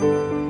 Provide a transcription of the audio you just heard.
嗯。